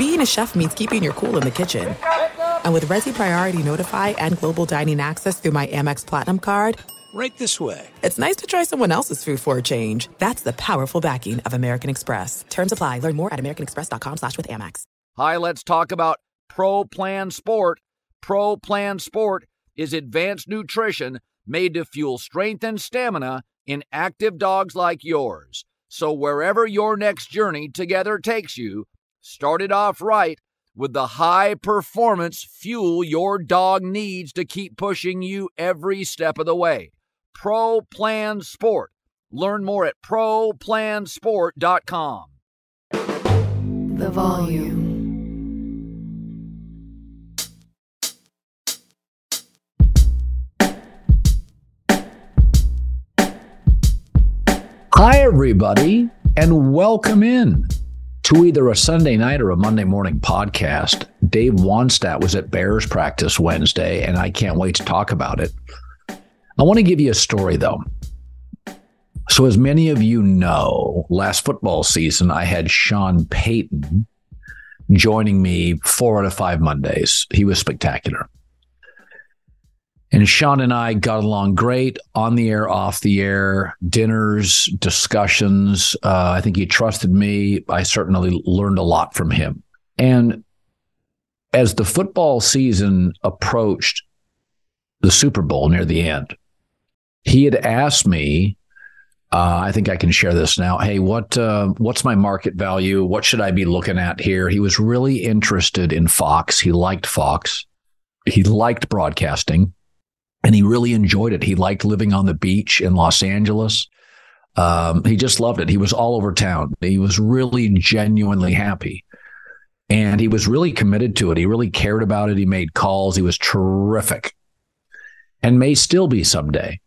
being a chef means keeping your cool in the kitchen. And with Resy Priority Notify and Global Dining Access through my Amex Platinum card, right this way. It's nice to try someone else's food for a change. That's the powerful backing of American Express. Terms apply. Learn more at americanexpress.com slash with Amex. Hi, let's talk about Pro Plan Sport. Pro Plan Sport is advanced nutrition made to fuel strength and stamina in active dogs like yours. So wherever your next journey together takes you, start it off right with the high performance fuel your dog needs to keep pushing you every step of the way. Pro Plan Sport. Learn more at ProPlansport.com. The volume. Hi, everybody, and welcome in to either a Sunday night or a Monday morning podcast. Dave Wannstedt was at Bears practice Wednesday, and I can't wait to talk about it. I want to give you a story, though. So, as many of you know, last football season, I had Sean Payton joining me four out of five Mondays. He was spectacular. And Sean and I got along great on the air, off the air, dinners, discussions. Uh, I think he trusted me. I certainly learned a lot from him. And as the football season approached the Super Bowl near the end, he had asked me, uh, I think I can share this now. Hey, what uh, what's my market value? What should I be looking at here? He was really interested in Fox. He liked Fox. He liked broadcasting and he really enjoyed it. He liked living on the beach in Los Angeles. Um, he just loved it. He was all over town. He was really genuinely happy. And he was really committed to it. He really cared about it. He made calls. He was terrific and may still be someday.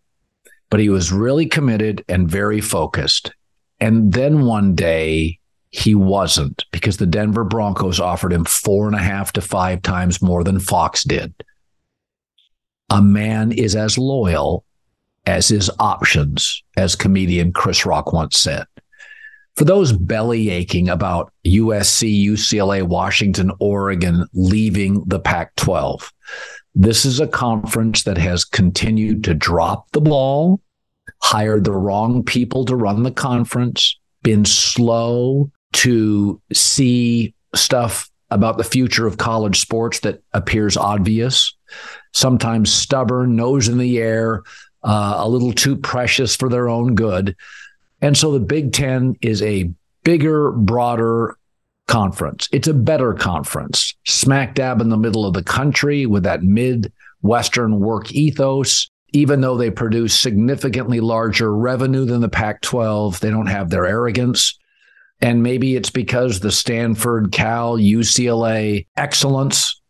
But he was really committed and very focused. And then one day he wasn't because the Denver Broncos offered him four and a half to five times more than Fox did a man is as loyal as his options, as comedian Chris Rock once said. For those belly aching about USC, UCLA, Washington, Oregon leaving the Pac 12, this is a conference that has continued to drop the ball, hired the wrong people to run the conference, been slow to see stuff about the future of college sports that appears obvious sometimes stubborn, nose in the air, uh, a little too precious for their own good. And so the Big Ten is a bigger, broader conference. It's a better conference, smack dab in the middle of the country with that mid-western work ethos. Even though they produce significantly larger revenue than the Pac 12, they don't have their arrogance. And maybe it's because the Stanford, Cal, UCLA excellence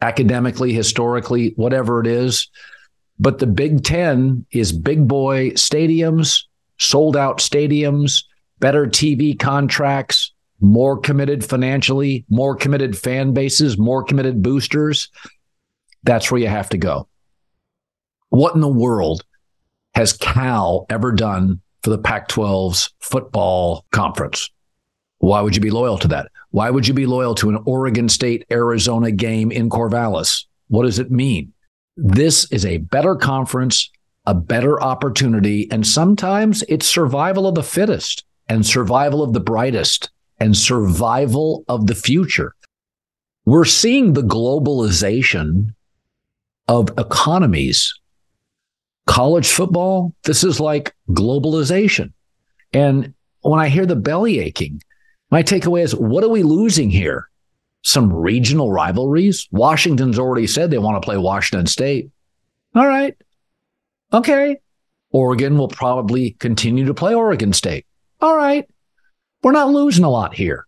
academically, historically, whatever it is. But the Big Ten is big boy stadiums, sold out stadiums, better TV contracts, more committed financially, more committed fan bases, more committed boosters. That's where you have to go. What in the world has Cal ever done for the Pac 12's football conference? Why would you be loyal to that? Why would you be loyal to an Oregon State Arizona game in Corvallis? What does it mean? This is a better conference, a better opportunity, and sometimes it's survival of the fittest and survival of the brightest and survival of the future. We're seeing the globalization of economies. College football, this is like globalization. And when I hear the belly aching, my takeaway is what are we losing here? Some regional rivalries? Washington's already said they want to play Washington State. All right. Okay. Oregon will probably continue to play Oregon State. All right. We're not losing a lot here.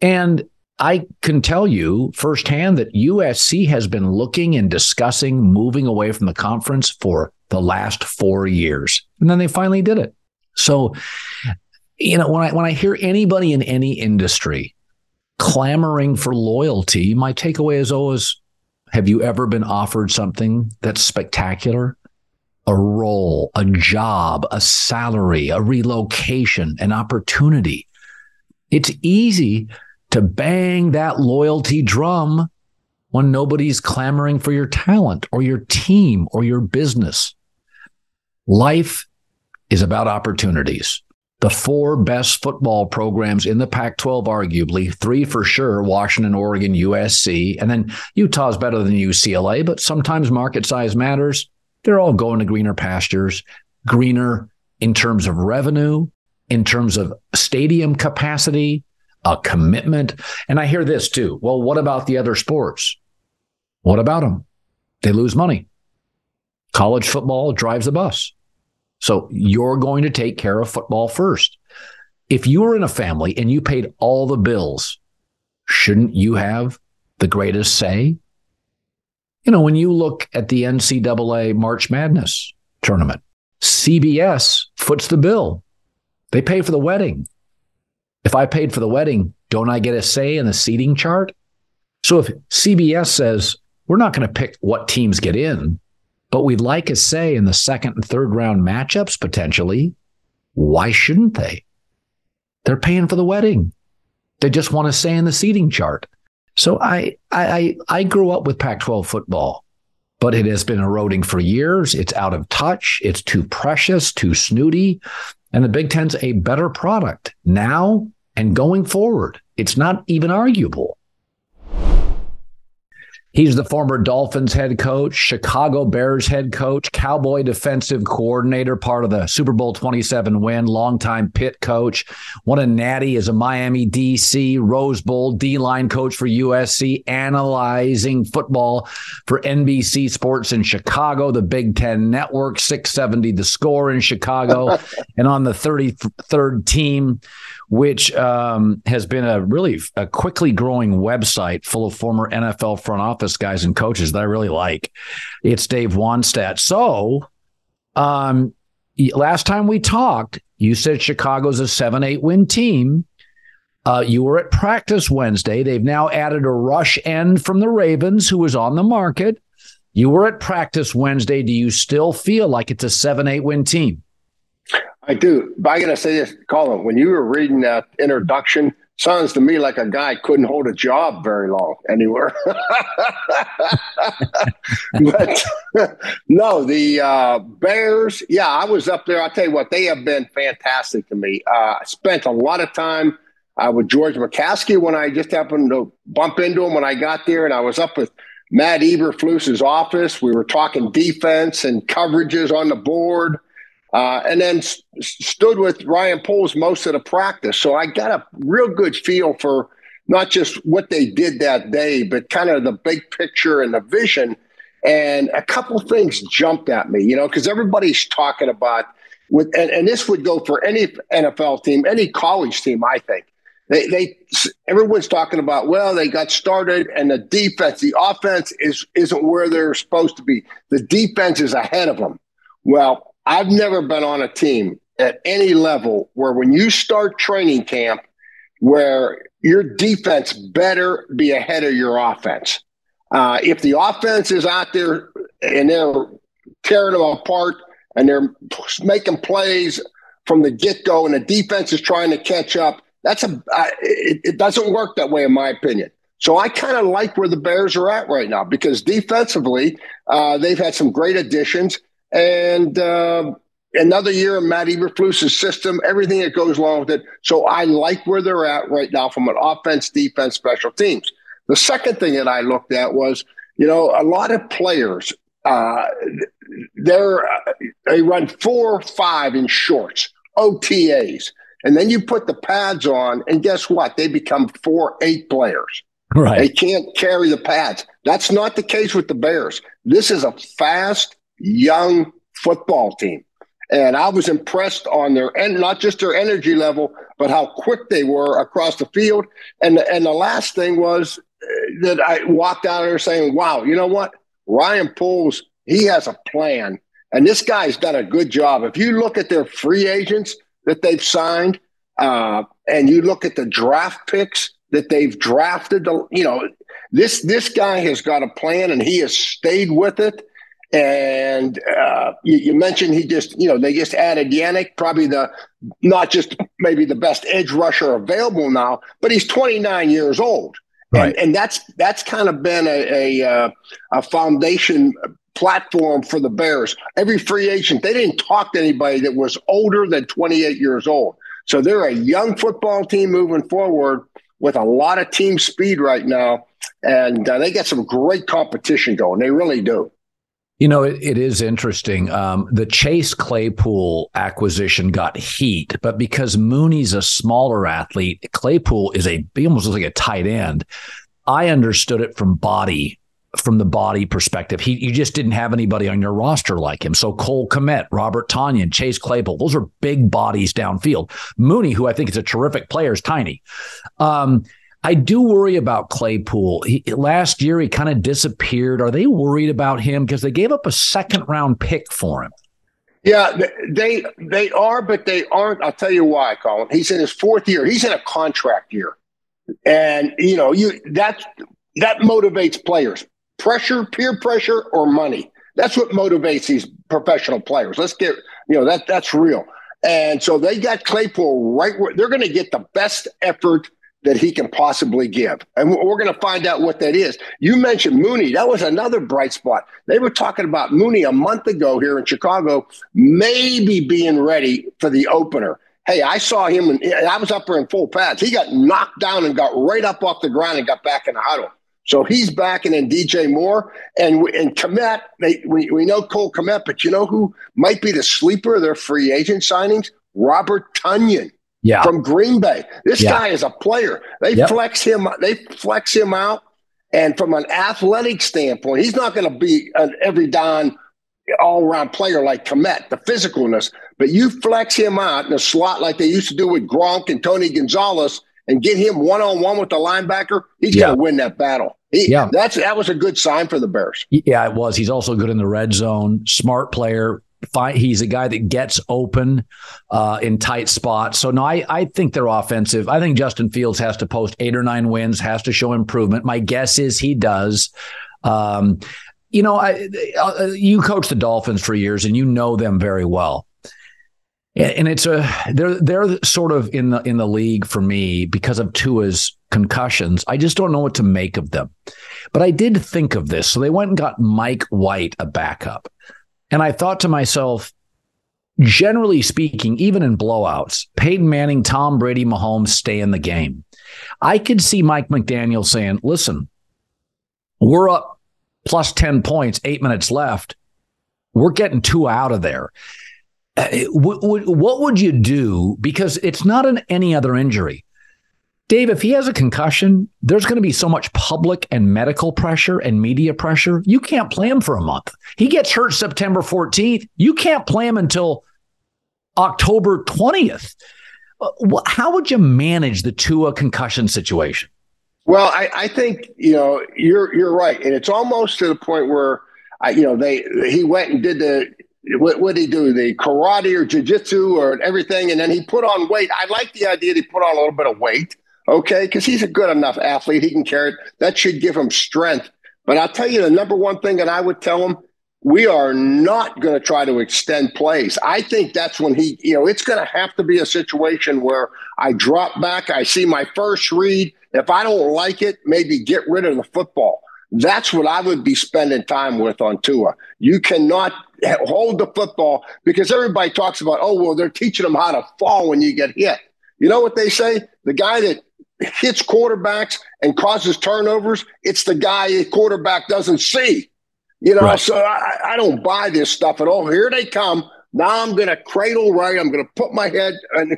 And I can tell you firsthand that USC has been looking and discussing moving away from the conference for the last four years. And then they finally did it. So you know, when I when I hear anybody in any industry clamoring for loyalty, my takeaway is always have you ever been offered something that's spectacular? A role, a job, a salary, a relocation, an opportunity. It's easy to bang that loyalty drum when nobody's clamoring for your talent or your team or your business. Life is about opportunities. The four best football programs in the Pac 12, arguably, three for sure Washington, Oregon, USC, and then Utah's better than UCLA, but sometimes market size matters. They're all going to greener pastures, greener in terms of revenue, in terms of stadium capacity, a commitment. And I hear this too. Well, what about the other sports? What about them? They lose money. College football drives the bus. So you're going to take care of football first. If you were in a family and you paid all the bills, shouldn't you have the greatest say? You know, when you look at the NCAA March Madness tournament, CBS foots the bill. They pay for the wedding. If I paid for the wedding, don't I get a say in the seating chart? So if CBS says, we're not going to pick what teams get in, but we'd like a say in the second and third round matchups potentially, why shouldn't they? They're paying for the wedding. They just want to say in the seating chart. So I I I grew up with Pac-12 football, but it has been eroding for years. It's out of touch. It's too precious, too snooty. And the Big Ten's a better product now and going forward. It's not even arguable. He's the former Dolphins head coach, Chicago Bears head coach, Cowboy defensive coordinator, part of the Super Bowl 27 win, longtime Pitt coach, won a natty as a Miami DC Rose Bowl D line coach for USC, analyzing football for NBC Sports in Chicago, the Big Ten Network, 670 the score in Chicago, and on the 33rd team which um, has been a really a quickly growing website full of former NFL front office guys and coaches that I really like. It's Dave Wannstedt. So, um, last time we talked, you said Chicago's a seven eight win team. Uh, you were at practice Wednesday. They've now added a rush end from the Ravens, who was on the market. You were at practice Wednesday. Do you still feel like it's a seven eight win team? I do. But I got to say this, Colin, when you were reading that introduction, sounds to me like a guy couldn't hold a job very long anywhere. but no, the uh, Bears, yeah, I was up there. I'll tell you what, they have been fantastic to me. Uh, I spent a lot of time uh, with George McCaskey when I just happened to bump into him when I got there, and I was up with Matt Eberflus's office. We were talking defense and coverages on the board. Uh, and then st- stood with Ryan Poles most of the practice. So I got a real good feel for not just what they did that day, but kind of the big picture and the vision. And a couple things jumped at me, you know, because everybody's talking about with, and, and this would go for any NFL team, any college team, I think. They, they, everyone's talking about. Well, they got started, and the defense, the offense is isn't where they're supposed to be. The defense is ahead of them. Well, I've never been on a team at any level where when you start training camp, where your defense better be ahead of your offense. Uh, if the offense is out there and they're tearing them apart and they're making plays from the get go, and the defense is trying to catch up, that's a uh, it, it doesn't work that way in my opinion. So I kind of like where the Bears are at right now because defensively, uh, they've had some great additions and uh, another year of Matt Eberflus's system, everything that goes along with it. So I like where they're at right now from an offense, defense, special teams. The second thing that I looked at was, you know, a lot of players, uh, they're they run four or five in shorts, OTAs, and then you put the pads on, and guess what? They become four eight players. Right. They can't carry the pads. That's not the case with the Bears. This is a fast, young football team. And I was impressed on their and not just their energy level, but how quick they were across the field. And and the last thing was uh, that I walked out there saying, "Wow, you know what? Ryan Poles, he has a plan, and this guy's done a good job. If you look at their free agents that they've signed, uh, and you look at the draft picks that they've drafted, you know, this this guy has got a plan, and he has stayed with it. And uh, you, you, mentioned he just, you know, they just added Yannick, probably the not just maybe the best edge rusher available now, but he's 29 years old. Right. And, and that's that's kind of been a, a, uh, a foundation platform for the Bears. Every free agent, they didn't talk to anybody that was older than 28 years old. So they're a young football team moving forward with a lot of team speed right now. And uh, they got some great competition going. They really do. You know, it, it is interesting. Um, the Chase Claypool acquisition got heat, but because Mooney's a smaller athlete, Claypool is a he almost looks like a tight end. I understood it from body from the body perspective. He you just didn't have anybody on your roster like him. So Cole Kmet, Robert Tonyan, Chase Claypool, those are big bodies downfield. Mooney, who I think is a terrific player, is tiny. Um, I do worry about Claypool. He, last year, he kind of disappeared. Are they worried about him because they gave up a second round pick for him? Yeah, they they are, but they aren't. I'll tell you why, Colin. He's in his fourth year. He's in a contract year, and you know you that that motivates players pressure, peer pressure, or money. That's what motivates these professional players. Let's get, you know, that that's real. And so they got Claypool right where they're going to get the best effort that he can possibly give. And we're going to find out what that is. You mentioned Mooney. That was another bright spot. They were talking about Mooney a month ago here in Chicago, maybe being ready for the opener. Hey, I saw him and I was up there in full pads. He got knocked down and got right up off the ground and got back in the huddle. So he's back, and then DJ Moore and and Kmet. They, we we know Cole Kmet, but you know who might be the sleeper of their free agent signings? Robert Tonyan. Yeah. From Green Bay. This yeah. guy is a player. They yep. flex him. They flex him out, and from an athletic standpoint, he's not going to be an every down, all around player like Kmet, the physicalness. But you flex him out in a slot like they used to do with Gronk and Tony Gonzalez, and get him one on one with the linebacker. He's yeah. going to win that battle. He, yeah, that's that was a good sign for the Bears. Yeah, it was. He's also good in the red zone. Smart player. He's a guy that gets open uh, in tight spots. So no, I I think they're offensive. I think Justin Fields has to post eight or nine wins. Has to show improvement. My guess is he does. Um, you know, I, uh, you coach the Dolphins for years, and you know them very well and it's a they're they're sort of in the in the league for me because of Tua's concussions. I just don't know what to make of them. But I did think of this. So they went and got Mike White a backup. And I thought to myself, generally speaking, even in blowouts, Peyton Manning, Tom Brady, Mahomes stay in the game. I could see Mike McDaniel saying, listen, we're up plus 10 points, eight minutes left. We're getting Tua out of there. Uh, what would you do? Because it's not an any other injury. Dave, if he has a concussion, there's going to be so much public and medical pressure and media pressure. You can't play him for a month. He gets hurt September 14th. You can't play him until October 20th. Uh, how would you manage the Tua concussion situation? Well, I, I think you know you're you're right, and it's almost to the point where I, you know they he went and did the what did he do? The karate or jujitsu or everything, and then he put on weight. I like the idea that he put on a little bit of weight, okay, because he's a good enough athlete. He can carry it. That should give him strength. But I'll tell you the number one thing that I would tell him: we are not going to try to extend plays. I think that's when he, you know, it's going to have to be a situation where I drop back, I see my first read. If I don't like it, maybe get rid of the football. That's what I would be spending time with on Tua. You cannot hold the football because everybody talks about, oh, well, they're teaching them how to fall when you get hit. You know what they say? The guy that hits quarterbacks and causes turnovers, it's the guy a quarterback doesn't see. You know, right. so I, I, don't buy this stuff at all. Here they come. Now I'm going to cradle right. I'm going to put my head. And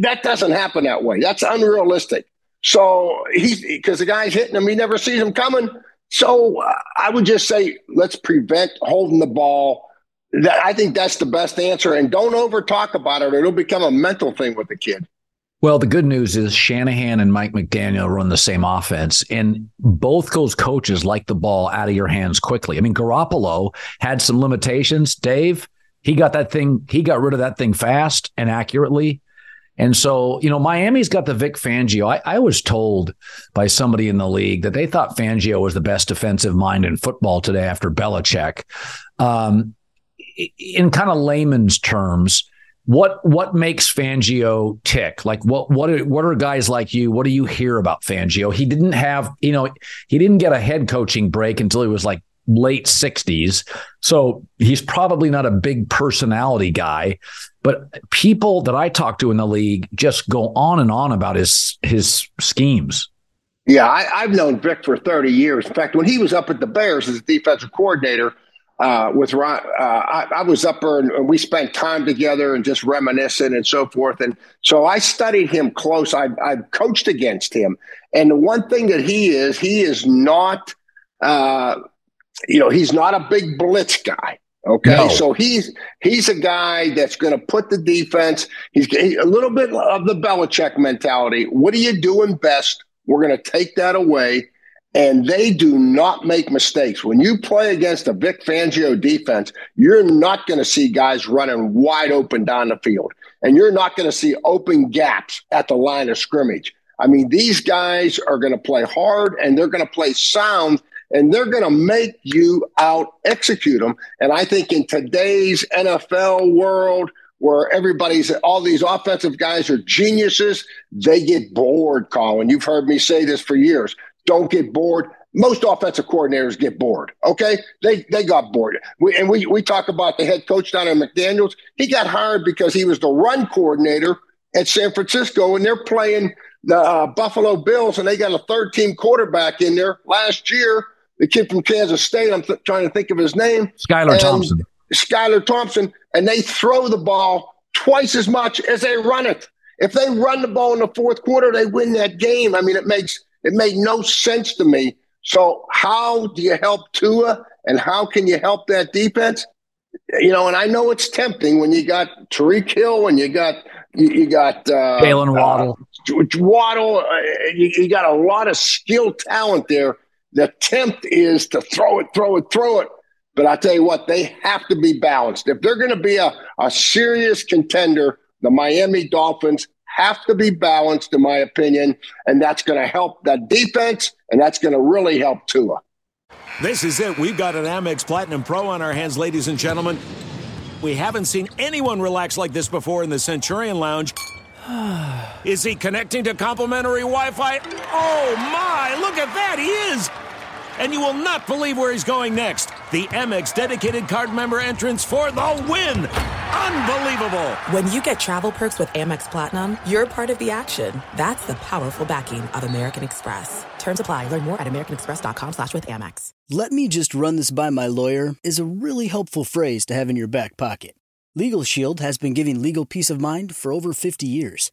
that doesn't happen that way. That's unrealistic. So he's because the guy's hitting him, he never sees him coming. So uh, I would just say let's prevent holding the ball. That I think that's the best answer, and don't over talk about it. It'll become a mental thing with the kid. Well, the good news is Shanahan and Mike McDaniel run the same offense, and both those coaches like the ball out of your hands quickly. I mean, Garoppolo had some limitations. Dave, he got that thing, he got rid of that thing fast and accurately. And so, you know, Miami's got the Vic Fangio. I, I, was told by somebody in the league that they thought Fangio was the best defensive mind in football today after Belichick. Um, in kind of layman's terms, what what makes Fangio tick? Like what what are, what are guys like you? What do you hear about Fangio? He didn't have, you know, he didn't get a head coaching break until he was like late 60s. So he's probably not a big personality guy, but people that I talk to in the league just go on and on about his his schemes. Yeah, I, have known Vic for 30 years. In fact, when he was up at the Bears as a defensive coordinator uh, with Ron, uh, I, I, was up there and, we spent time together and just reminiscing and so forth. And so I studied him close. I, I've coached against him. And the one thing that he is, he is not uh, you know, he's not a big blitz guy. Okay, no. so he's he's a guy that's going to put the defense. He's, he's a little bit of the Belichick mentality. What are you doing best? We're going to take that away, and they do not make mistakes. When you play against a Vic Fangio defense, you're not going to see guys running wide open down the field, and you're not going to see open gaps at the line of scrimmage. I mean, these guys are going to play hard and they're going to play sound and they're going to make you out execute them. And I think in today's NFL world, where everybody's all these offensive guys are geniuses, they get bored, Colin. You've heard me say this for years. Don't get bored. Most offensive coordinators get bored. Okay, they they got bored. We, and we we talk about the head coach down at McDaniel's. He got hired because he was the run coordinator at San Francisco, and they're playing the uh, Buffalo Bills, and they got a third team quarterback in there last year the kid from Kansas State. I'm th- trying to think of his name. Skylar Thompson. Skylar Thompson, and they throw the ball twice as much as they run it. If they run the ball in the fourth quarter, they win that game. I mean, it makes it made no sense to me. So how do you help Tua, and how can you help that defense? You know, and I know it's tempting when you got Tyreek Hill and you got you, you got uh, Jaylen Waddle. Uh, Waddle, uh, you, you got a lot of skill talent there the tempt is to throw it, throw it, throw it. But I tell you what, they have to be balanced. If they're going to be a, a serious contender, the Miami Dolphins have to be balanced, in my opinion. And that's going to help that defense, and that's going to really help Tua. This is it. We've got an Amex Platinum Pro on our hands, ladies and gentlemen. We haven't seen anyone relax like this before in the Centurion Lounge. Is he connecting to complimentary Wi Fi? Oh my, look at that, he is! And you will not believe where he's going next. The Amex dedicated card member entrance for the win! Unbelievable! When you get travel perks with Amex Platinum, you're part of the action. That's the powerful backing of American Express. Terms apply. Learn more at americanexpress.com slash with Amex. Let me just run this by my lawyer is a really helpful phrase to have in your back pocket. Legal Shield has been giving legal peace of mind for over 50 years.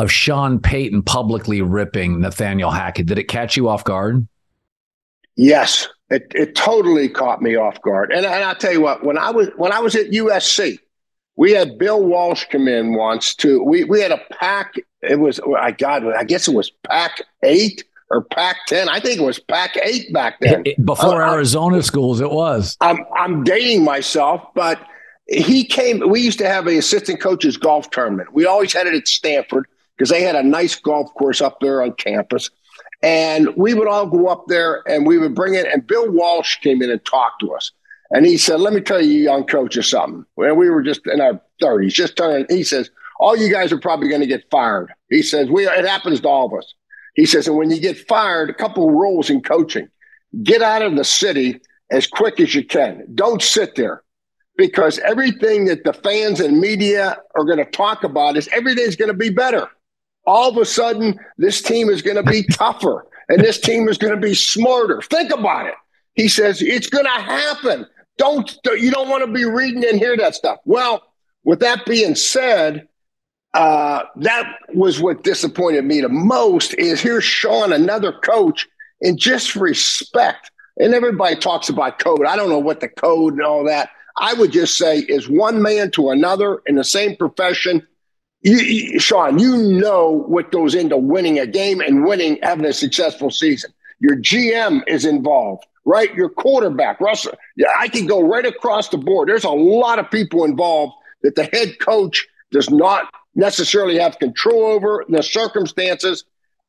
of Sean Payton publicly ripping Nathaniel Hackett? Did it catch you off guard? Yes, it, it totally caught me off guard. And, and I'll tell you what, when I was when I was at USC, we had Bill Walsh come in once to We we had a pack. It was I God, I guess it was Pac eight or Pac 10. I think it was Pac 8 back then. Before uh, Arizona schools, it was. I'm, I'm dating myself, but he came. We used to have a assistant coaches golf tournament. We always had it at Stanford because they had a nice golf course up there on campus. And we would all go up there and we would bring it. And Bill Walsh came in and talked to us. And he said, Let me tell you, young coaches, something. When we were just in our 30s, just turning, he says, All you guys are probably going to get fired. He says, we, It happens to all of us. He says, And when you get fired, a couple of rules in coaching get out of the city as quick as you can. Don't sit there because everything that the fans and media are going to talk about is everything's going to be better. All of a sudden, this team is going to be tougher and this team is going to be smarter. Think about it. He says it's going to happen. Don't you don't want to be reading and hear that stuff. Well, with that being said, uh, that was what disappointed me the most. Is here's Sean, another coach, and just respect. And everybody talks about code. I don't know what the code and all that. I would just say, is one man to another in the same profession. You, you, Sean, you know what goes into winning a game and winning, having a successful season. Your GM is involved, right? Your quarterback, Russell. Yeah, I can go right across the board. There's a lot of people involved that the head coach does not necessarily have control over the circumstances.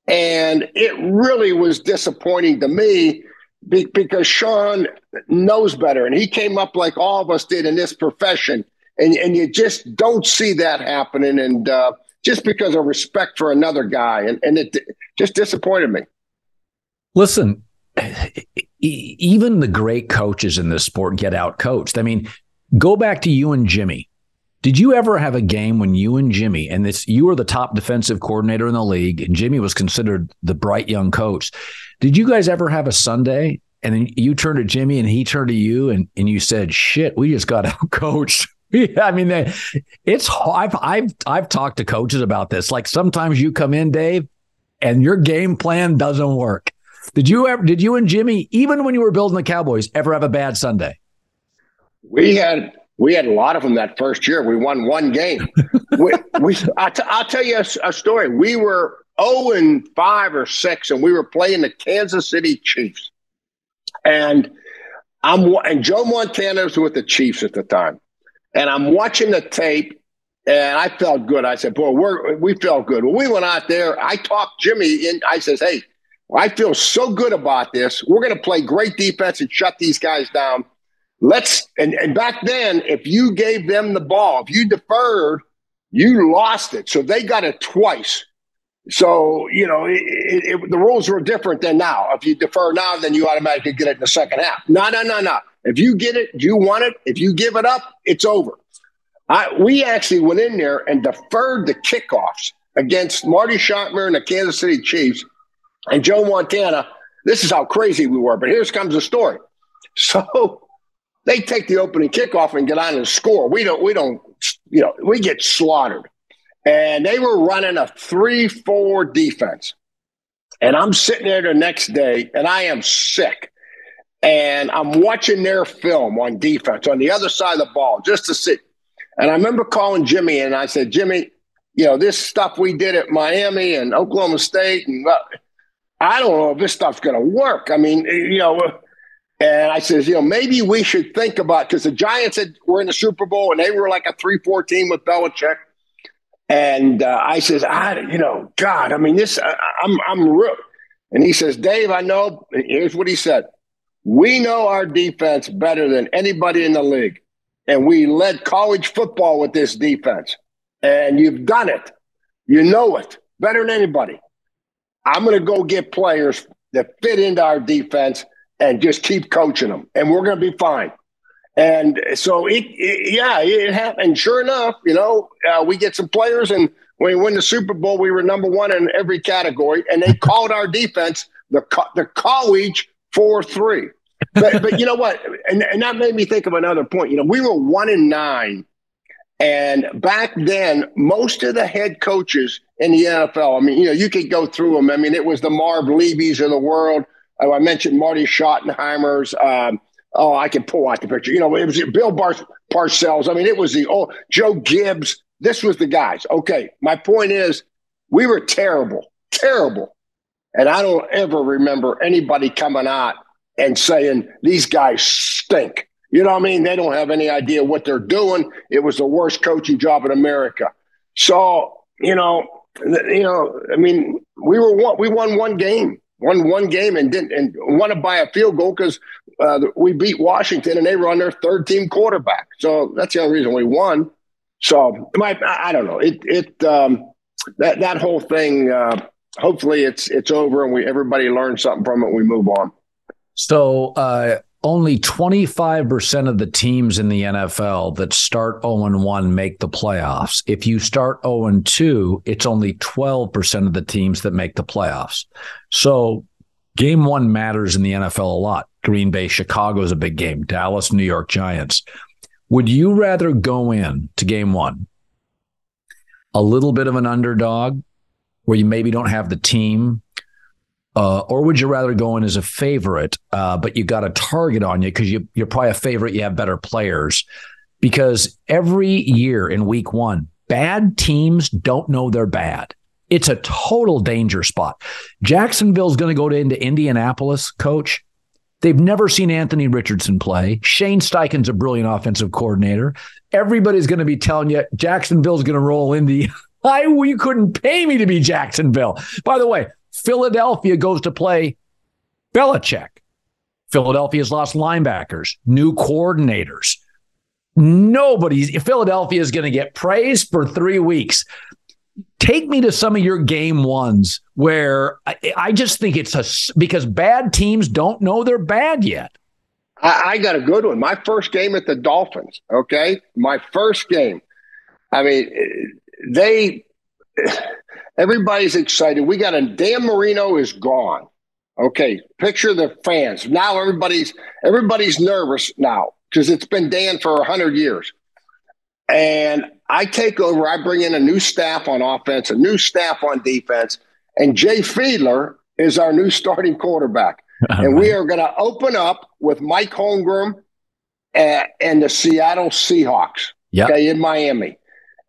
And it really was disappointing to me because Sean knows better and he came up like all of us did in this profession. And, and you just don't see that happening. And uh, just because of respect for another guy. And, and it just disappointed me. Listen, even the great coaches in this sport get out coached. I mean, go back to you and Jimmy. Did you ever have a game when you and Jimmy, and this you were the top defensive coordinator in the league, and Jimmy was considered the bright young coach? Did you guys ever have a Sunday and then you turned to Jimmy and he turned to you and, and you said, "Shit, we just got out coached." I mean, it's I've I've I've talked to coaches about this. Like sometimes you come in, Dave, and your game plan doesn't work. Did you ever? Did you and Jimmy, even when you were building the Cowboys, ever have a bad Sunday? We had we had a lot of them that first year. We won one game. we, we I'll, t- I'll tell you a, a, story. We were 0 and 5 or 6, and we were playing the Kansas City Chiefs. And I'm and Joe Montana was with the Chiefs at the time. And I'm watching the tape, and I felt good. I said, "Boy, we're we felt good." When we went out there, I talked Jimmy in. I says, "Hey, I feel so good about this. We're going to play great defense and shut these guys down." let's and, and back then if you gave them the ball if you deferred you lost it so they got it twice so you know it, it, it, the rules were different than now if you defer now then you automatically get it in the second half no no no no if you get it you want it if you give it up it's over I, we actually went in there and deferred the kickoffs against marty schottenheimer and the kansas city chiefs and joe montana this is how crazy we were but here comes the story so they take the opening kickoff and get on and score. We don't, we don't, you know, we get slaughtered. And they were running a 3 4 defense. And I'm sitting there the next day and I am sick. And I'm watching their film on defense on the other side of the ball just to see. And I remember calling Jimmy and I said, Jimmy, you know, this stuff we did at Miami and Oklahoma State, and uh, I don't know if this stuff's going to work. I mean, you know, and I says, you know, maybe we should think about because the Giants had, were in the Super Bowl and they were like a three-four team with Belichick. And uh, I says, I, you know, God, I mean, this, I, I'm, I'm real. And he says, Dave, I know. Here's what he said: We know our defense better than anybody in the league, and we led college football with this defense. And you've done it. You know it better than anybody. I'm going to go get players that fit into our defense and just keep coaching them, and we're going to be fine. And so, it, it yeah, it happened. Sure enough, you know, uh, we get some players, and when we win the Super Bowl, we were number one in every category, and they called our defense the the college four three. But but you know what? And, and that made me think of another point. You know, we were one in nine. And back then, most of the head coaches in the NFL, I mean, you know, you could go through them. I mean, it was the Marv Levy's of the world, Oh, I mentioned Marty Schottenheimer's. Um, oh, I can pull out the picture. You know, it was Bill Bar- Parcells. I mean, it was the oh Joe Gibbs. This was the guys. Okay, my point is, we were terrible, terrible, and I don't ever remember anybody coming out and saying these guys stink. You know what I mean? They don't have any idea what they're doing. It was the worst coaching job in America. So you know, you know, I mean, we were one, we won one game won one game and didn't and won it by a field goal because uh, we beat Washington and they were on their third team quarterback. So that's the only reason we won. So my I don't know it it um, that that whole thing. Uh, hopefully it's it's over and we everybody learns something from it. we move on. So uh, only 25% of the teams in the NFL that start 0 1 make the playoffs. If you start 0 2, it's only 12% of the teams that make the playoffs. So game one matters in the NFL a lot. Green Bay, Chicago is a big game, Dallas, New York Giants. Would you rather go in to game one a little bit of an underdog where you maybe don't have the team? Uh, or would you rather go in as a favorite, uh, but you got a target on you because you, you're probably a favorite, you have better players? Because every year in week one, bad teams don't know they're bad. It's a total danger spot. Jacksonville's going to go to, into Indianapolis, coach. They've never seen Anthony Richardson play. Shane Steichen's a brilliant offensive coordinator. Everybody's going to be telling you Jacksonville's going to roll Indy. I you couldn't pay me to be Jacksonville. By the way, Philadelphia goes to play Belichick. Philadelphia's lost linebackers, new coordinators. Nobody's Philadelphia is going to get praised for three weeks. Take me to some of your game ones where I, I just think it's a because bad teams don't know they're bad yet. I, I got a good one. My first game at the Dolphins. Okay, my first game. I mean, they everybody's excited. We got a Dan Marino is gone. Okay, picture the fans. Now everybody's everybody's nervous now because it's been Dan for hundred years. And I take over. I bring in a new staff on offense, a new staff on defense, and Jay Fiedler is our new starting quarterback. and we are going to open up with Mike Holmgren and, and the Seattle Seahawks. Yep. Okay, in Miami,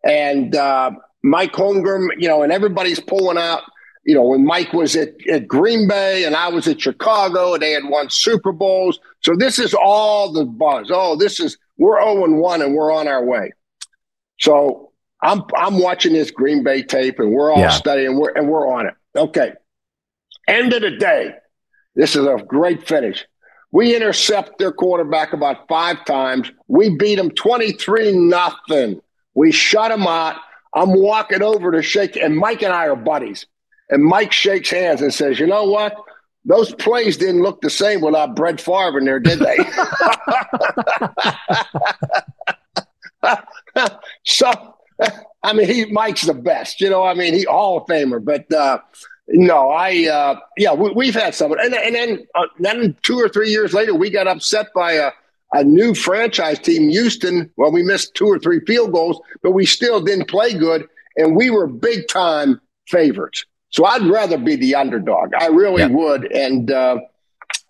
and uh, Mike Holmgren, you know, and everybody's pulling out. You know, when Mike was at, at Green Bay and I was at Chicago, and they had won Super Bowls. So this is all the buzz. Oh, this is we're 0 1 and we're on our way. So I'm I'm watching this Green Bay tape and we're all yeah. studying we're, and we're on it. Okay. End of the day, this is a great finish. We intercept their quarterback about five times. We beat them 23 nothing. We shut them out. I'm walking over to shake, and Mike and I are buddies. And Mike shakes hands and says, You know what? Those plays didn't look the same without Brett Favre in there, did they? so, I mean, he Mike's the best. You know, I mean, he Hall of Famer. But uh, no, I uh, yeah, we, have had some, and and then uh, then two or three years later, we got upset by a a new franchise team, Houston. Well, we missed two or three field goals, but we still didn't play good, and we were big time favorites. So I'd rather be the underdog. I really yeah. would, and. Uh,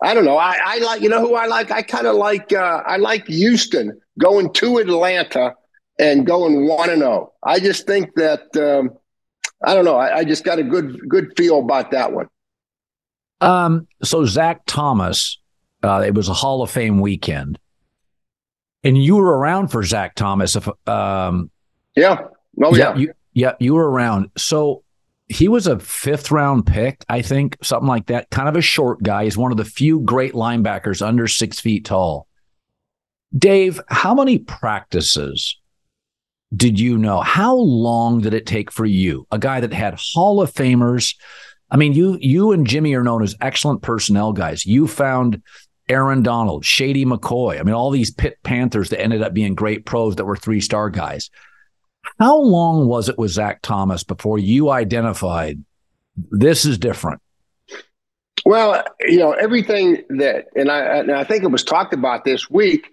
I don't know. I, I like you know who I like. I kind of like uh, I like Houston going to Atlanta and going one and zero. Oh. I just think that um, I don't know. I, I, just got a good good feel about that one. Um. So Zach Thomas, uh, it was a Hall of Fame weekend, and you were around for Zach Thomas. If um, yeah, oh yeah, yeah, you, yeah, you were around. So he was a fifth round pick, I think, something like that. Kind of a short guy. He's one of the few great linebackers under six feet tall. Dave, how many practices did you know? How long did it take for you, a guy that had Hall of Famers? I mean, you you and Jimmy are known as excellent personnel guys. You found Aaron Donald, Shady McCoy. I mean, all these Pitt Panthers that ended up being great pros that were three star guys. How long was it with Zach Thomas before you identified this is different? Well, you know, everything that, and I, and I think it was talked about this week.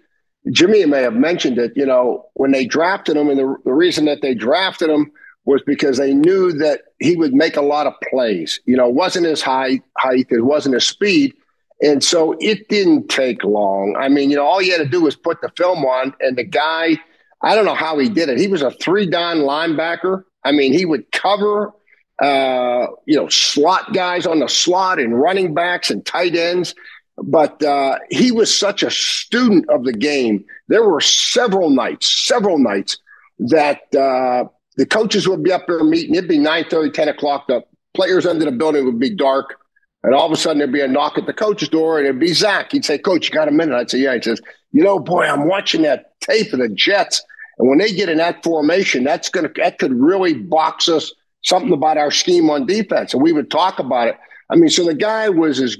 Jimmy may have mentioned it, you know, when they drafted him, and the, the reason that they drafted him was because they knew that he would make a lot of plays. You know, it wasn't his height, height, it wasn't his speed. And so it didn't take long. I mean, you know, all you had to do was put the film on, and the guy, I don't know how he did it. He was a three down linebacker. I mean, he would cover, uh, you know, slot guys on the slot and running backs and tight ends. But uh, he was such a student of the game. There were several nights, several nights that uh, the coaches would be up there meeting. It'd be 9 30, 10 o'clock. The players under the building would be dark. And all of a sudden, there'd be a knock at the coach's door, and it'd be Zach. He'd say, Coach, you got a minute? I'd say, Yeah. He says, You know, boy, I'm watching that tape of the Jets. And when they get in that formation, that's to, that could really box us something about our scheme on defense. And we would talk about it. I mean, so the guy was as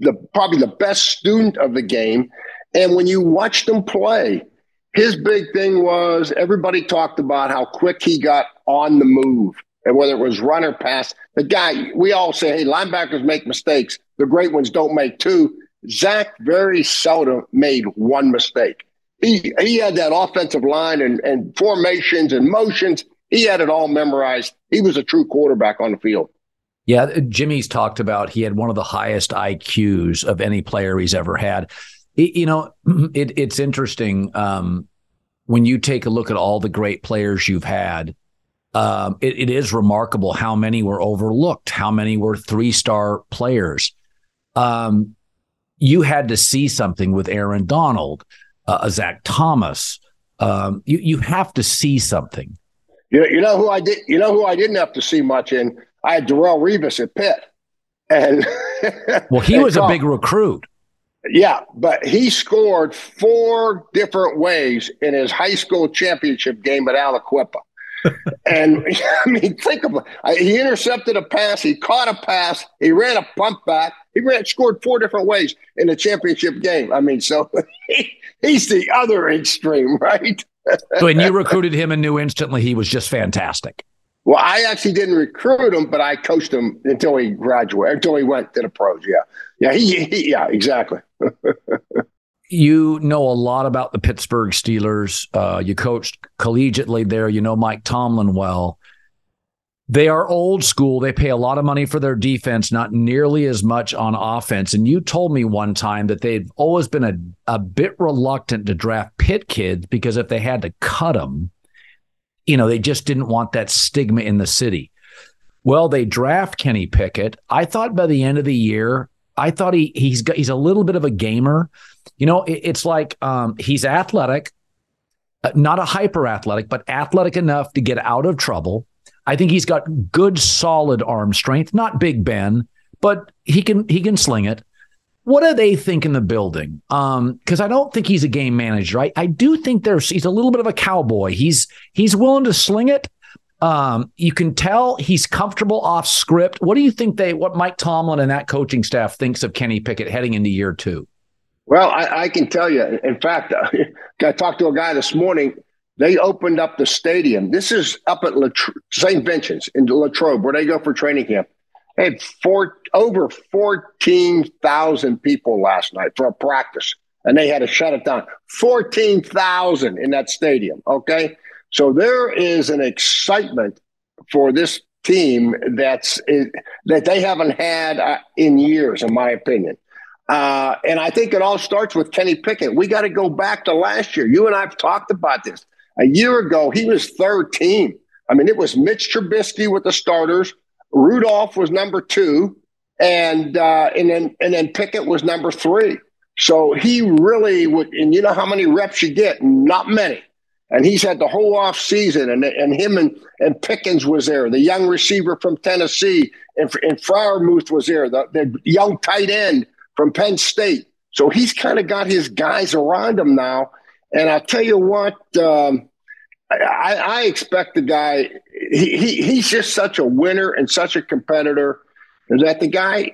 the probably the best student of the game. And when you watched him play, his big thing was everybody talked about how quick he got on the move. And whether it was run or pass, the guy, we all say, hey, linebackers make mistakes. The great ones don't make two. Zach very seldom made one mistake. He, he had that offensive line and, and formations and motions. He had it all memorized. He was a true quarterback on the field. Yeah, Jimmy's talked about he had one of the highest IQs of any player he's ever had. You know, it, it's interesting um, when you take a look at all the great players you've had. Um, it, it is remarkable how many were overlooked, how many were three star players. Um, you had to see something with Aaron Donald, uh, Zach Thomas. Um, you you have to see something. You know, you know who I did. You know who I didn't have to see much in. I had Darrelle Revis at Pitt, and well, he was a big recruit. Yeah, but he scored four different ways in his high school championship game at Aliquippa. And I mean, think of it. He intercepted a pass. He caught a pass. He ran a pump back. He ran, scored four different ways in the championship game. I mean, so he, he's the other extreme, right? when you recruited him and knew instantly he was just fantastic. Well, I actually didn't recruit him, but I coached him until he graduated, until he went to the pros. Yeah, yeah, he, he yeah, exactly. you know a lot about the Pittsburgh Steelers. Uh, you coached collegiately there. You know Mike Tomlin well. They are old school. They pay a lot of money for their defense, not nearly as much on offense. And you told me one time that they've always been a, a bit reluctant to draft pit kids because if they had to cut them, you know, they just didn't want that stigma in the city. Well, they draft Kenny Pickett. I thought by the end of the year, I thought he he's he's a little bit of a gamer. You know, it, it's like um, he's athletic, uh, not a hyper athletic, but athletic enough to get out of trouble. I think he's got good, solid arm strength. Not Big Ben, but he can he can sling it. What do they think in the building? Um, because I don't think he's a game manager. I, I do think there's he's a little bit of a cowboy. He's he's willing to sling it. Um, you can tell he's comfortable off script. What do you think they what Mike Tomlin and that coaching staff thinks of Kenny Pickett heading into year two? Well, I, I can tell you. In fact, I talked to a guy this morning they opened up the stadium. This is up at St. Vincent's in Latrobe, where they go for training camp. They had four, over 14,000 people last night for a practice, and they had to shut it down. 14,000 in that stadium. Okay. So there is an excitement for this team that's that they haven't had uh, in years, in my opinion. Uh, and I think it all starts with Kenny Pickett. We got to go back to last year. You and I have talked about this. A year ago, he was third team. I mean, it was Mitch Trubisky with the starters. Rudolph was number two, and uh, and then and then Pickett was number three. So he really would, and you know how many reps you get? Not many. And he's had the whole off season, and and him and and Pickens was there, the young receiver from Tennessee, and and Freiermuth was there, the, the young tight end from Penn State. So he's kind of got his guys around him now. And I tell you what, um, I, I, expect the guy. He, he he's just such a winner and such a competitor that the guy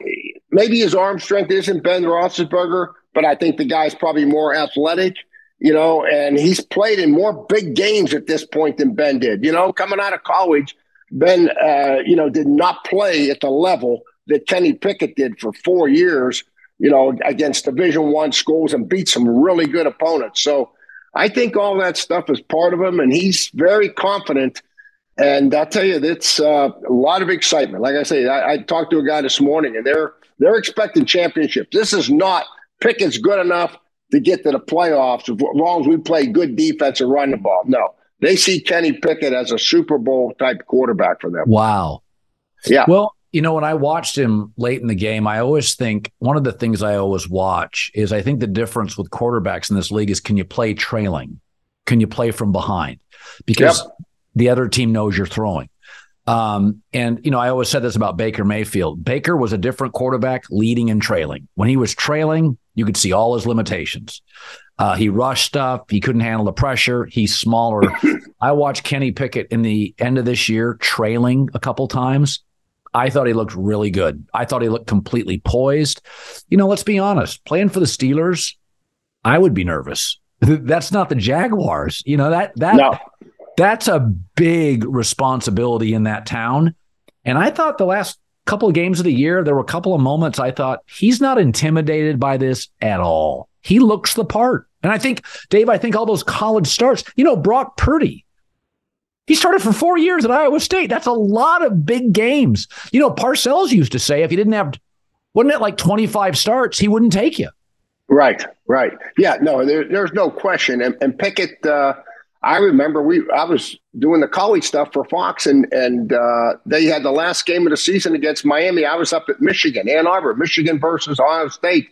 maybe his arm strength isn't Ben Roethlisberger, but I think the guy's probably more athletic. You know, and he's played in more big games at this point than Ben did. You know, coming out of college, Ben, uh, you know, did not play at the level that Kenny Pickett did for four years. You know, against Division One schools and beat some really good opponents. So I think all that stuff is part of him, and he's very confident. And I'll tell you, it's uh, a lot of excitement. Like I say, I, I, talked to a guy this morning, and they're they're expecting championships. This is not Pickett's good enough to get to the playoffs as long as we play good defense and run the ball. No, they see Kenny Pickett as a Super Bowl type quarterback for them. Wow. Yeah. Well, you know, when I watched him late in the game, I always think one of the things I always watch is I think the difference with quarterbacks in this league is can you play trailing? Can you play from behind? Because yep. the other team knows you're throwing. Um, and you know, I always said this about Baker Mayfield. Baker was a different quarterback leading and trailing. When he was trailing, you could see all his limitations. Uh, he rushed stuff. He couldn't handle the pressure. He's smaller. I watched Kenny Pickett in the end of this year trailing a couple times. I thought he looked really good. I thought he looked completely poised. You know, let's be honest, playing for the Steelers, I would be nervous. That's not the Jaguars. You know, that that no. That's a big responsibility in that town. And I thought the last couple of games of the year, there were a couple of moments I thought he's not intimidated by this at all. He looks the part. And I think, Dave, I think all those college starts, you know, Brock Purdy, He started for four years at Iowa State. That's a lot of big games. You know, Parcells used to say if he didn't have, wasn't it like 25 starts, he wouldn't take you. Right, right. Yeah, no, there, there's no question. And, and Pickett, uh, I remember we I was doing the college stuff for Fox, and and uh, they had the last game of the season against Miami. I was up at Michigan, Ann Arbor, Michigan versus Ohio State,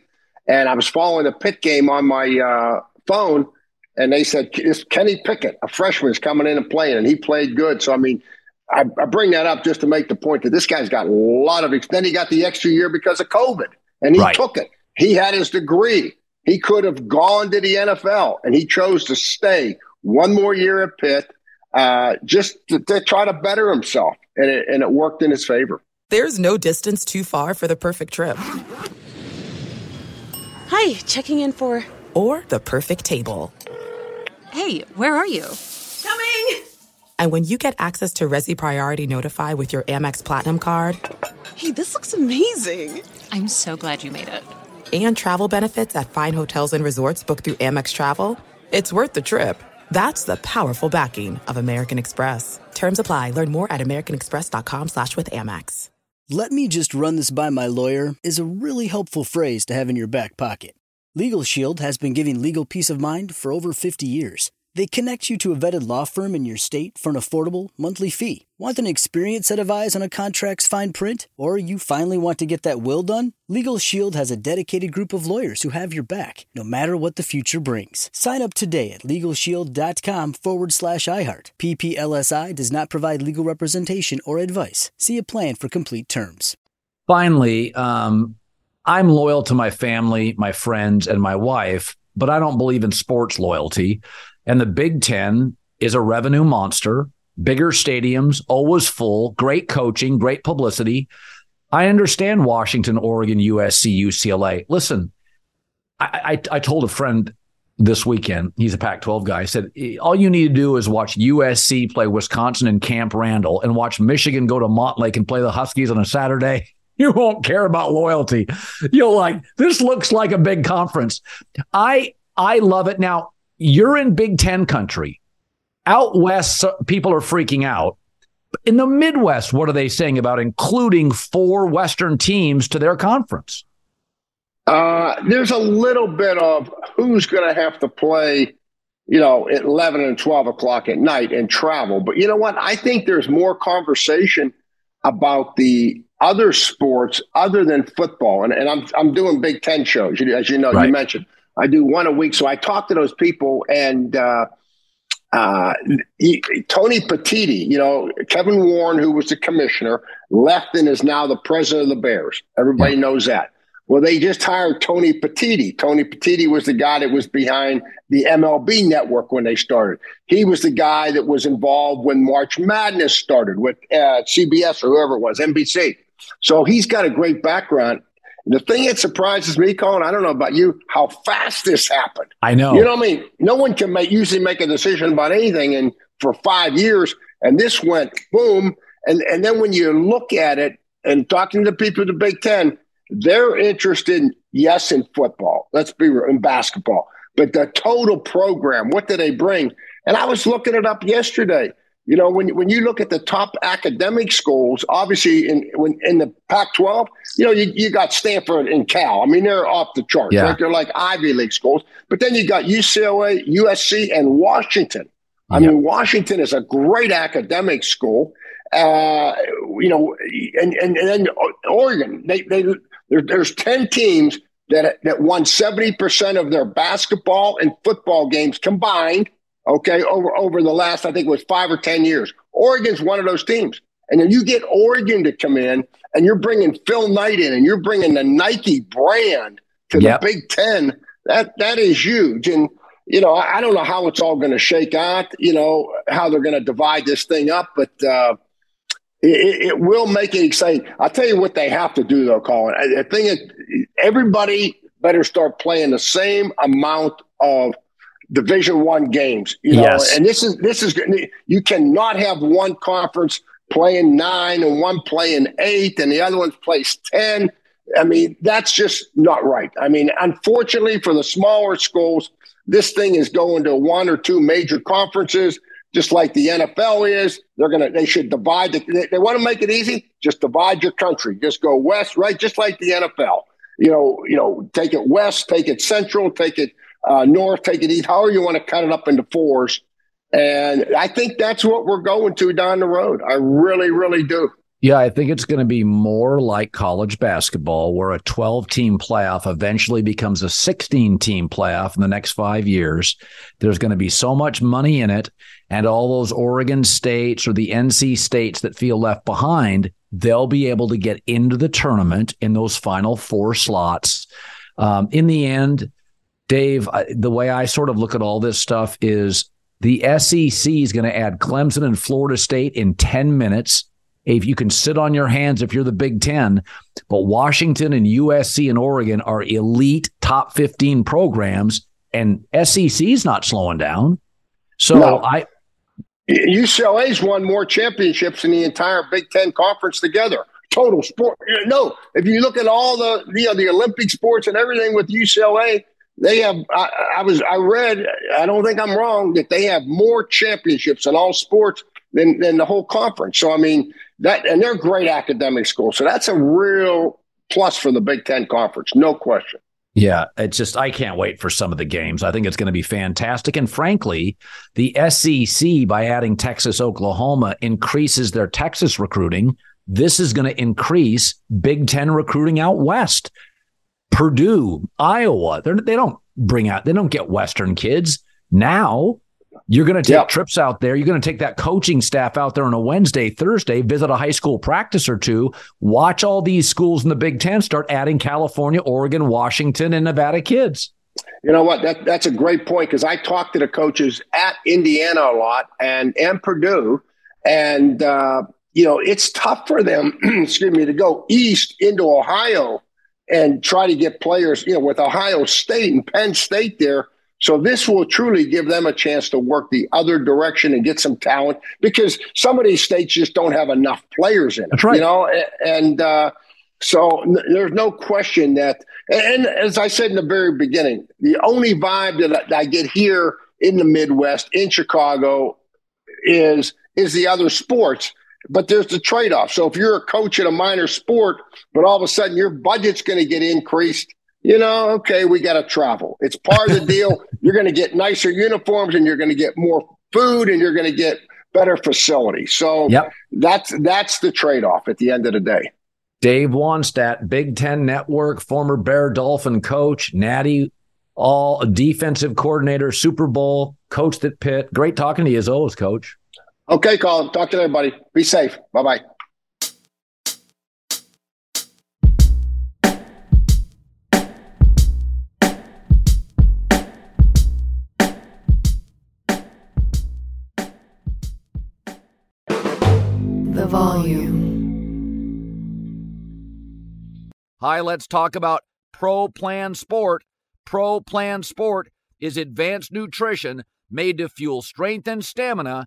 and I was following the Pitt game on my uh, phone, and they said it's Kenny Pickett, a freshman, is coming in and playing, and he played good. So I mean, I, I bring that up just to make the point that this guy's got a lot of. Then he got the extra year because of COVID, and he right. took it. He had his degree. He could have gone to the NFL, and he chose to stay one more year at Pitt, uh, just to, to, try to better himself, and it, and it worked in his favor. There's no distance too far for the perfect trip. Hi, checking in for. Or the perfect table. Hey, where are you? Coming! And when you get access to Resy Priority Notify with your Amex Platinum card. Hey, this looks amazing! I'm so glad you made it. And travel benefits at fine hotels and resorts booked through Amex Travel. It's worth the trip. That's the powerful backing of American Express. Terms apply. Learn more at americanexpress.com slash with Amex. Let me just run this by my lawyer is a really helpful phrase to have in your back pocket. Legal Shield has been giving legal peace of mind for over 50 years. They connect you to a vetted law firm in your state for an affordable monthly fee. Want an experienced set of eyes on a contract's fine print? Or you finally want to get that will done? Legal Shield has a dedicated group of lawyers who have your back, no matter what the future brings. Sign up today at LegalShield.com forward slash iHeart. PPLSI does not provide legal representation or advice. See a plan for complete terms. Finally, um, I'm loyal to my family, my friends, and my wife, but I don't believe in sports loyalty. And the Big Ten is a revenue monster, bigger stadiums, always full, great coaching, great publicity. I understand Washington, Oregon, USC, UCLA. Listen, I, I, I told a friend this weekend, he's a Pac 12 guy, said, eh, all you need to do is watch USC play Wisconsin in Camp Randall and watch Michigan go to Montlake and play the Huskies on a Saturday. You won't care about loyalty. You'll like, this looks like a big conference. I I love it. Now, you're in Big Ten country. Out west, people are freaking out. In the Midwest, what are they saying about including four Western teams to their conference? Uh, there's a little bit of who's going to have to play, you know, at 11 and 12 o'clock at night and travel. But you know what? I think there's more conversation about the other sports other than football. And, and I'm, I'm doing Big Ten shows, as you know, right. you mentioned. I do one a week. So I talk to those people and uh, uh, he, Tony Petitti, you know, Kevin Warren, who was the commissioner, left and is now the president of the Bears. Everybody yeah. knows that. Well, they just hired Tony Petitti. Tony Petitti was the guy that was behind the MLB network when they started. He was the guy that was involved when March Madness started with uh, CBS or whoever it was, NBC. So he's got a great background. The thing that surprises me, Colin, I don't know about you, how fast this happened. I know. You know what I mean? No one can make usually make a decision about anything and for five years, and this went boom. And and then when you look at it and talking to people at the Big Ten, they're interested, yes, in football. Let's be real, in basketball, but the total program. What do they bring? And I was looking it up yesterday. You know, when when you look at the top academic schools, obviously in when in the Pac-12, you know, you, you got Stanford and Cal. I mean, they're off the charts. Yeah. Right? They're like Ivy League schools. But then you got UCLA, USC, and Washington. I mean, Washington is a great academic school. Uh, you know, and, and, and then Oregon, they, they, there, there's 10 teams that, that won 70% of their basketball and football games combined okay, over, over the last, I think it was five or 10 years. Oregon's one of those teams. And then you get Oregon to come in and you're bringing Phil Knight in and you're bringing the Nike brand to yep. the Big Ten. That That is huge. And, you know, I, I don't know how it's all going to shake out, you know, how they're going to divide this thing up, but uh, it, it, will make it exciting. I'll tell you what they have to do, though, Colin. I, I think it, everybody better start playing the same amount of Division One games. You know, yes. and this is this is you cannot have one conference playing nine and one playing eight and the other one plays ten. I mean, that's just not right. I mean, unfortunately for the smaller schools, this thing is going to one or two major conferences just like the NFL is. They're gonna they should divide the, they, they want to make it easy. Just divide your country. Just go west, right? Just like the NFL. You know, you know, take it west, take it central, take it uh, north, take it east. However you want to cut it up into fours. And I think that's what we're going to down the road. I really, really do. Yeah, I think it's going to be more like college basketball, where a 12 team playoff eventually becomes a 16 team playoff in the next five years. There's going to be so much money in it. And all those Oregon states or the NC states that feel left behind, they'll be able to get into the tournament in those final four slots. Um, in the end, Dave, the way I sort of look at all this stuff is the SEC is going to add Clemson and Florida State in 10 minutes if you can sit on your hands if you're the Big Ten. But Washington and USC and Oregon are elite top 15 programs, and SEC's not slowing down. So no. I. UCLA's won more championships than the entire Big Ten conference together. Total sport. No, if you look at all the you know the Olympic sports and everything with UCLA, they have. I, I was. I read. I don't think I'm wrong that they have more championships in all sports than than the whole conference. So I mean, that and they're great academic schools. So that's a real plus for the Big Ten Conference, no question. Yeah, it's just I can't wait for some of the games. I think it's going to be fantastic. And frankly, the SEC by adding Texas, Oklahoma increases their Texas recruiting. This is going to increase Big Ten recruiting out west. Purdue, Iowa, they're, they don't bring out, they don't get Western kids. Now you're going to take yep. trips out there. You're going to take that coaching staff out there on a Wednesday, Thursday, visit a high school practice or two, watch all these schools in the Big Ten start adding California, Oregon, Washington, and Nevada kids. You know what? That, that's a great point because I talk to the coaches at Indiana a lot and, and Purdue. And, uh, you know, it's tough for them, excuse me, to go east into Ohio and try to get players, you know, with Ohio State and Penn State there so this will truly give them a chance to work the other direction and get some talent because some of these states just don't have enough players in it. That's right. You know, and uh, so there's no question that. And as I said in the very beginning, the only vibe that I get here in the Midwest, in Chicago, is is the other sports. But there's the trade off. So if you're a coach in a minor sport, but all of a sudden your budget's going to get increased you know, okay, we got to travel. It's part of the deal. you're going to get nicer uniforms and you're going to get more food and you're going to get better facilities. So yep. that's that's the trade-off at the end of the day. Dave Wannstedt, Big Ten Network, former Bear Dolphin coach, Natty, all defensive coordinator, Super Bowl, coached at Pitt. Great talking to you as always, coach. Okay, Colin. Talk to everybody. Be safe. Bye bye. The volume. Hi, let's talk about Pro Plan Sport. Pro Plan Sport is advanced nutrition made to fuel strength and stamina